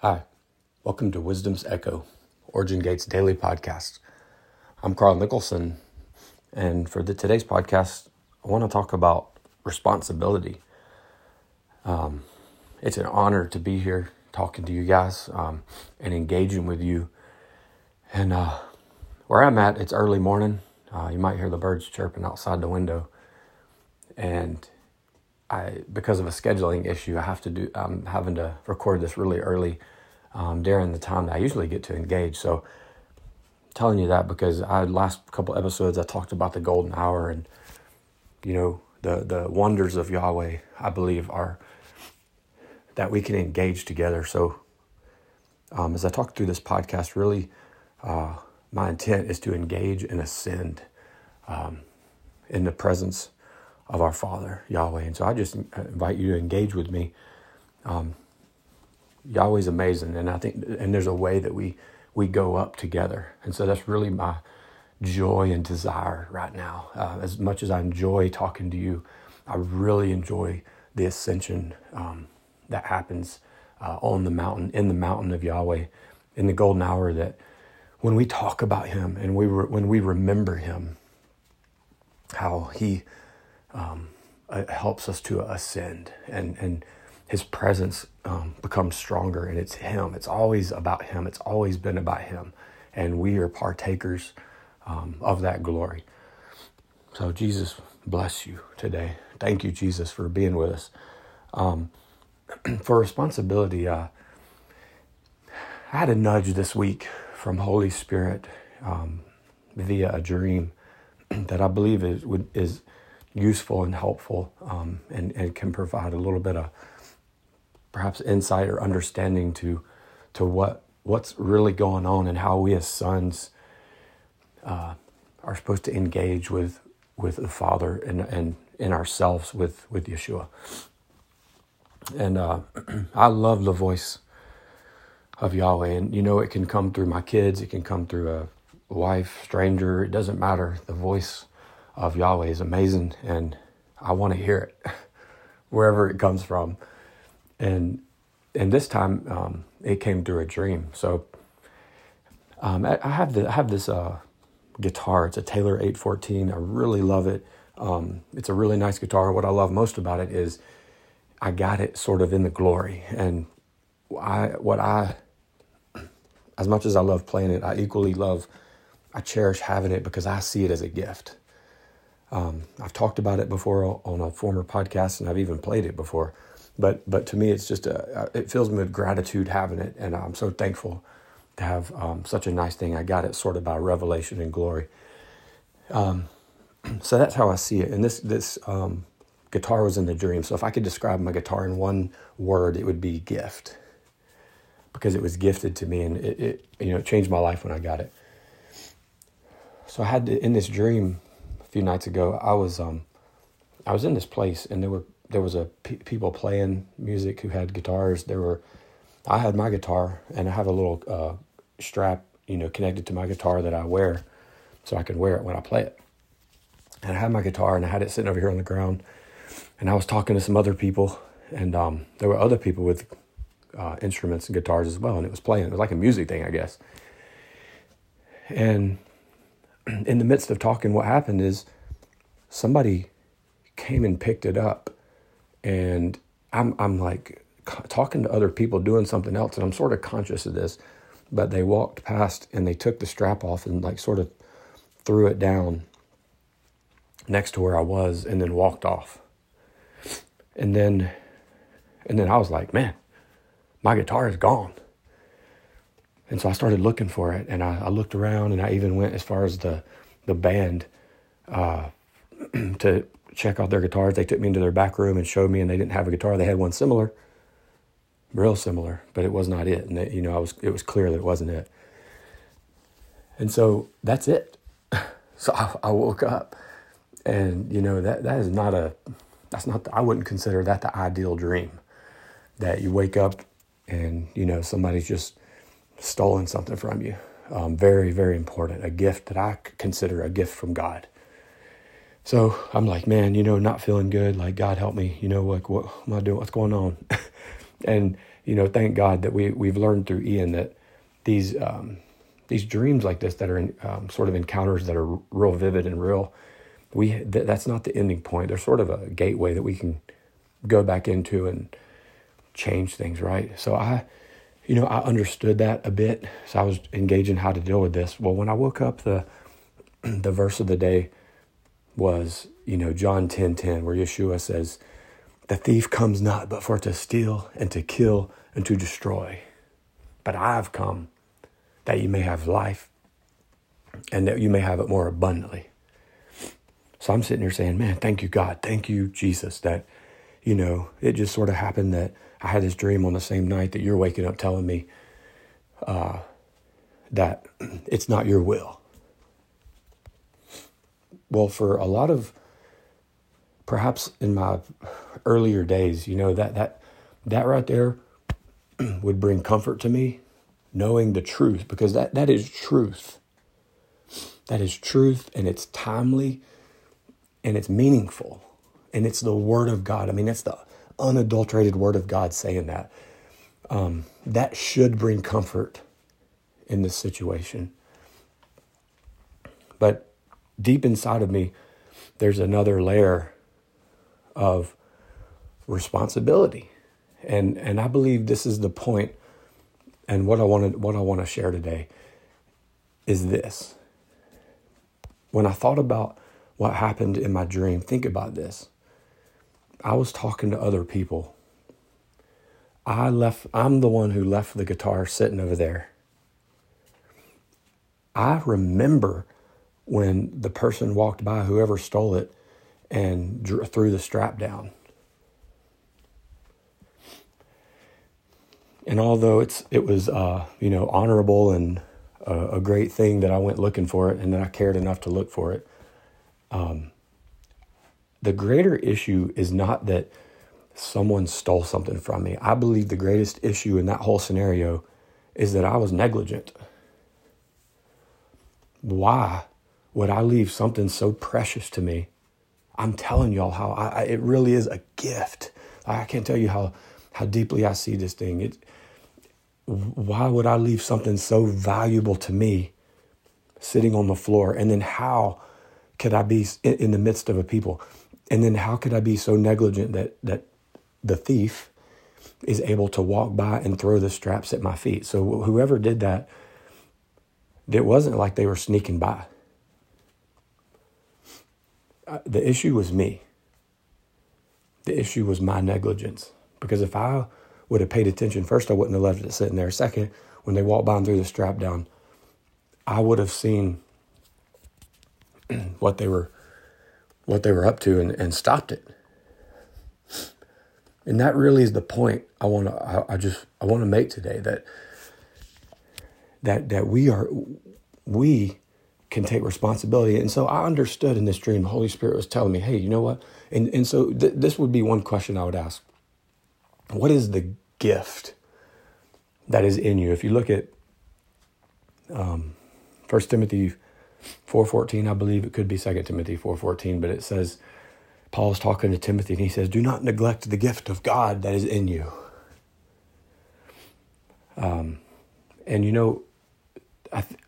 Hi, welcome to Wisdom's Echo, Origin Gates daily podcast. I'm Carl Nicholson, and for the, today's podcast, I want to talk about responsibility. Um, it's an honor to be here talking to you guys um, and engaging with you. And uh, where I'm at, it's early morning. Uh, you might hear the birds chirping outside the window, and I because of a scheduling issue, I have to do. I'm having to record this really early um, during the time that I usually get to engage. So, I'm telling you that because I last couple episodes I talked about the golden hour and you know the the wonders of Yahweh. I believe are that we can engage together. So, um, as I talk through this podcast, really, uh, my intent is to engage and ascend um, in the presence of our Father, Yahweh. And so I just invite you to engage with me. Um, Yahweh's amazing, and I think, and there's a way that we we go up together, and so that's really my joy and desire right now. Uh, as much as I enjoy talking to you, I really enjoy the ascension um, that happens uh, on the mountain, in the mountain of Yahweh, in the golden hour. That when we talk about Him and we re- when we remember Him, how He um, helps us to ascend and and his presence um, becomes stronger and it's him. It's always about him. It's always been about him and we are partakers um, of that glory. So jesus bless you today. Thank you jesus for being with us. Um, for responsibility uh, i had a nudge this week from holy spirit um, via a dream that i believe is, is useful and helpful um, and, and can provide a little bit of perhaps insight or understanding to to what what's really going on and how we as sons uh, are supposed to engage with with the Father and and in ourselves with with Yeshua. And uh, I love the voice of Yahweh, and you know it can come through my kids, it can come through a wife, stranger. It doesn't matter. The voice of Yahweh is amazing, and I want to hear it wherever it comes from. And and this time um, it came through a dream. So um, I, I, have the I have this uh, guitar. It's a Taylor 814. I really love it. Um, it's a really nice guitar. What I love most about it is I got it sort of in the glory, and I what I as much as I love playing it, I equally love. I cherish having it because I see it as a gift. Um, I've talked about it before on a former podcast, and I've even played it before. But but to me, it's just a, it fills me with gratitude having it, and I'm so thankful to have um, such a nice thing. I got it sort of by revelation and glory. Um, so that's how I see it. And this this um, guitar was in the dream. So if I could describe my guitar in one word, it would be gift, because it was gifted to me, and it, it you know it changed my life when I got it. So I had to, in this dream few nights ago, I was um, I was in this place, and there were there was a p- people playing music who had guitars. There were, I had my guitar, and I have a little uh, strap, you know, connected to my guitar that I wear, so I can wear it when I play it. And I had my guitar, and I had it sitting over here on the ground, and I was talking to some other people, and um, there were other people with uh, instruments and guitars as well, and it was playing. It was like a music thing, I guess. And in the midst of talking, what happened is somebody came and picked it up, and I'm I'm like talking to other people doing something else, and I'm sort of conscious of this, but they walked past and they took the strap off and like sort of threw it down next to where I was, and then walked off, and then and then I was like, man, my guitar is gone. And so I started looking for it, and I, I looked around, and I even went as far as the the band uh, to check out their guitars. They took me into their back room and showed me, and they didn't have a guitar. They had one similar, real similar, but it was not it. And they, you know, I was it was clear that it wasn't it. And so that's it. So I, I woke up, and you know that that is not a that's not the, I wouldn't consider that the ideal dream. That you wake up and you know somebody's just stolen something from you. Um, very, very important. A gift that I consider a gift from God. So I'm like, man, you know, not feeling good. Like, God help me. You know, like, what am I doing? What's going on? And you know, thank God that we we've learned through Ian that these um, these dreams like this that are in, um, sort of encounters that are real vivid and real. We th- that's not the ending point. They're sort of a gateway that we can go back into and change things, right? So I, you know, I understood that a bit. So I was engaging how to deal with this. Well, when I woke up, the the verse of the day was, you know, John 10 10, where Yeshua says, The thief comes not but for to steal and to kill and to destroy. But I've come that you may have life and that you may have it more abundantly. So I'm sitting here saying, Man, thank you, God. Thank you, Jesus, that, you know, it just sort of happened that I had this dream on the same night that you're waking up telling me uh, that it's not your will. Well, for a lot of perhaps in my earlier days, you know, that that that right there would bring comfort to me, knowing the truth, because that, that is truth. That is truth and it's timely and it's meaningful. And it's the word of God. I mean, it's the unadulterated word of God saying that. Um, that should bring comfort in this situation. But deep inside of me, there's another layer of responsibility. And and I believe this is the point and what I want to what I want to share today is this. When I thought about what happened in my dream, think about this. I was talking to other people. I left I'm the one who left the guitar sitting over there. I remember when the person walked by, whoever stole it, and threw the strap down. And although it's it was uh, you know honorable and a, a, great thing that I went looking for it and that I cared enough to look for it, um, the greater issue is not that someone stole something from me. I believe the greatest issue in that whole scenario is that I was negligent. Why would I leave something so precious to me? I'm telling y'all how I, it really is a gift. I can't tell you how how deeply I see this thing. It, why would I leave something so valuable to me sitting on the floor? And then how could I be in the midst of a people? And then how could I be so negligent that that the thief is able to walk by and throw the straps at my feet? So whoever did that, it wasn't like they were sneaking by the issue was me. The issue was my negligence. Because if I would have paid attention, first, I wouldn't have left it sitting there. Second, when they walked by and threw the strap down, I would have seen what they were what they were up to and, and stopped it. And that really is the point I want to I, I just I want to make today that that that we are we can take responsibility. And so I understood in this dream, the Holy Spirit was telling me, hey, you know what? And, and so th- this would be one question I would ask What is the gift that is in you? If you look at um, 1 Timothy 4.14, I believe it could be 2 Timothy 4.14, but it says, Paul's talking to Timothy and he says, Do not neglect the gift of God that is in you. Um, and you know, th-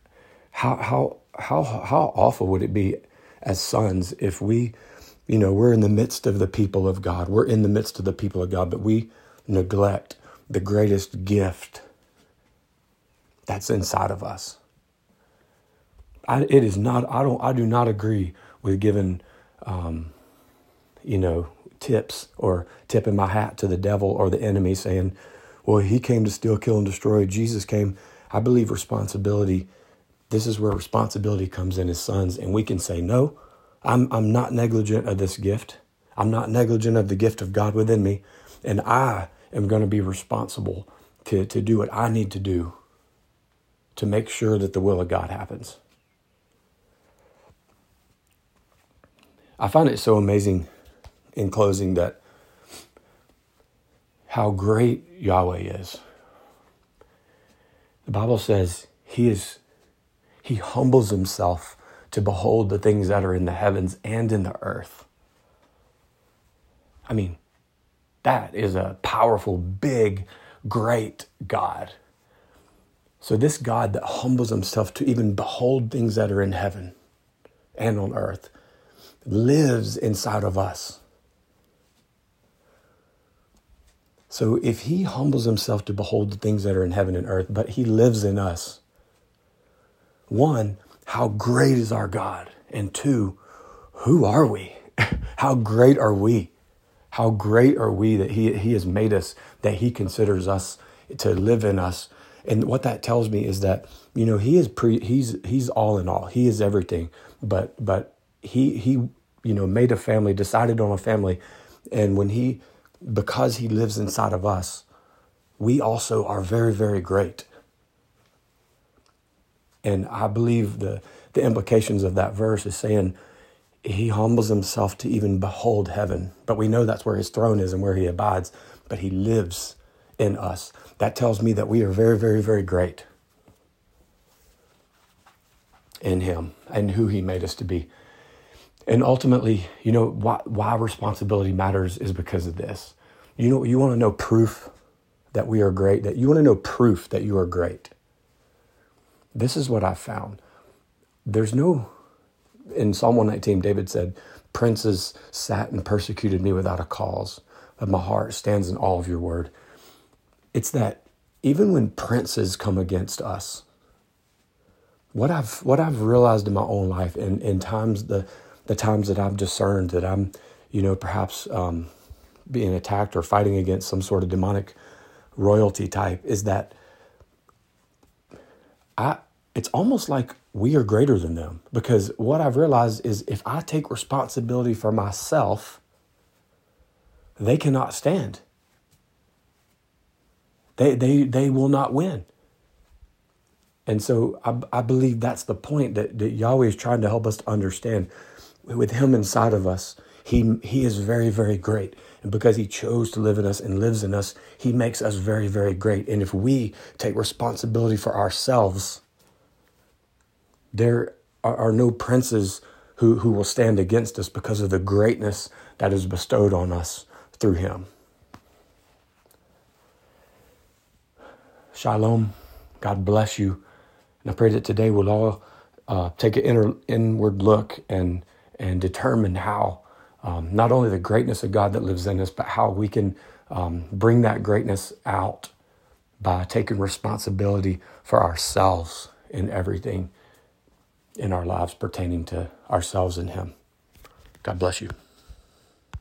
how, how how how awful would it be as sons if we, you know, we're in the midst of the people of God, we're in the midst of the people of God, but we neglect the greatest gift that's inside of us. I, it is not. I don't. I do not agree with giving, um, you know, tips or tipping my hat to the devil or the enemy, saying, "Well, he came to steal, kill, and destroy. Jesus came." I believe responsibility this is where responsibility comes in as sons, and we can say, No, I'm, I'm not negligent of this gift. I'm not negligent of the gift of God within me, and I am going to be responsible to, to do what I need to do to make sure that the will of God happens. I find it so amazing in closing that how great Yahweh is. The Bible says he is he humbles himself to behold the things that are in the heavens and in the earth. I mean, That is a powerful, big, great God. So, this God that humbles himself to even behold things that are in heaven and on earth lives inside of us. So, if he humbles himself to behold the things that are in heaven and earth, but he lives in us, one, how great is our God? And two, who are we? how great are we? How great are we that he, he has made us, that He considers us to live in us. And what that tells me is that, you know, He is pre He's He's all in all. He is everything. But but He He, you know, made a family, decided on a family. And when He because He lives inside of us, we also are very, very great. And I believe the the implications of that verse is saying he humbles himself to even behold heaven. But we know that's where his throne is and where he abides, but he lives in us. That tells me that we are very, very, very great in him and who he made us to be. And ultimately, you know, why, why responsibility matters is because of this. You know, you want to know proof that we are great, that you want to know proof that you are great. This is what I found. There's no in Psalm 119, David said, Princes sat and persecuted me without a cause, but my heart stands in awe of your word. It's that even when princes come against us, what I've what I've realized in my own life and in times the the times that I've discerned that I'm, you know, perhaps um, being attacked or fighting against some sort of demonic royalty type is that I it's almost like we are greater than them because what I've realized is if I take responsibility for myself, they cannot stand. They, they, they will not win. And so I, I believe that's the point that, that Yahweh is trying to help us to understand. With Him inside of us, he, he is very, very great. And because He chose to live in us and lives in us, He makes us very, very great. And if we take responsibility for ourselves, there are, are no princes who, who will stand against us because of the greatness that is bestowed on us through him. Shalom. God bless you. And I pray that today we'll all uh, take an inner, inward look and, and determine how um, not only the greatness of God that lives in us, but how we can um, bring that greatness out by taking responsibility for ourselves in everything in our lives pertaining to ourselves and Him. God bless you.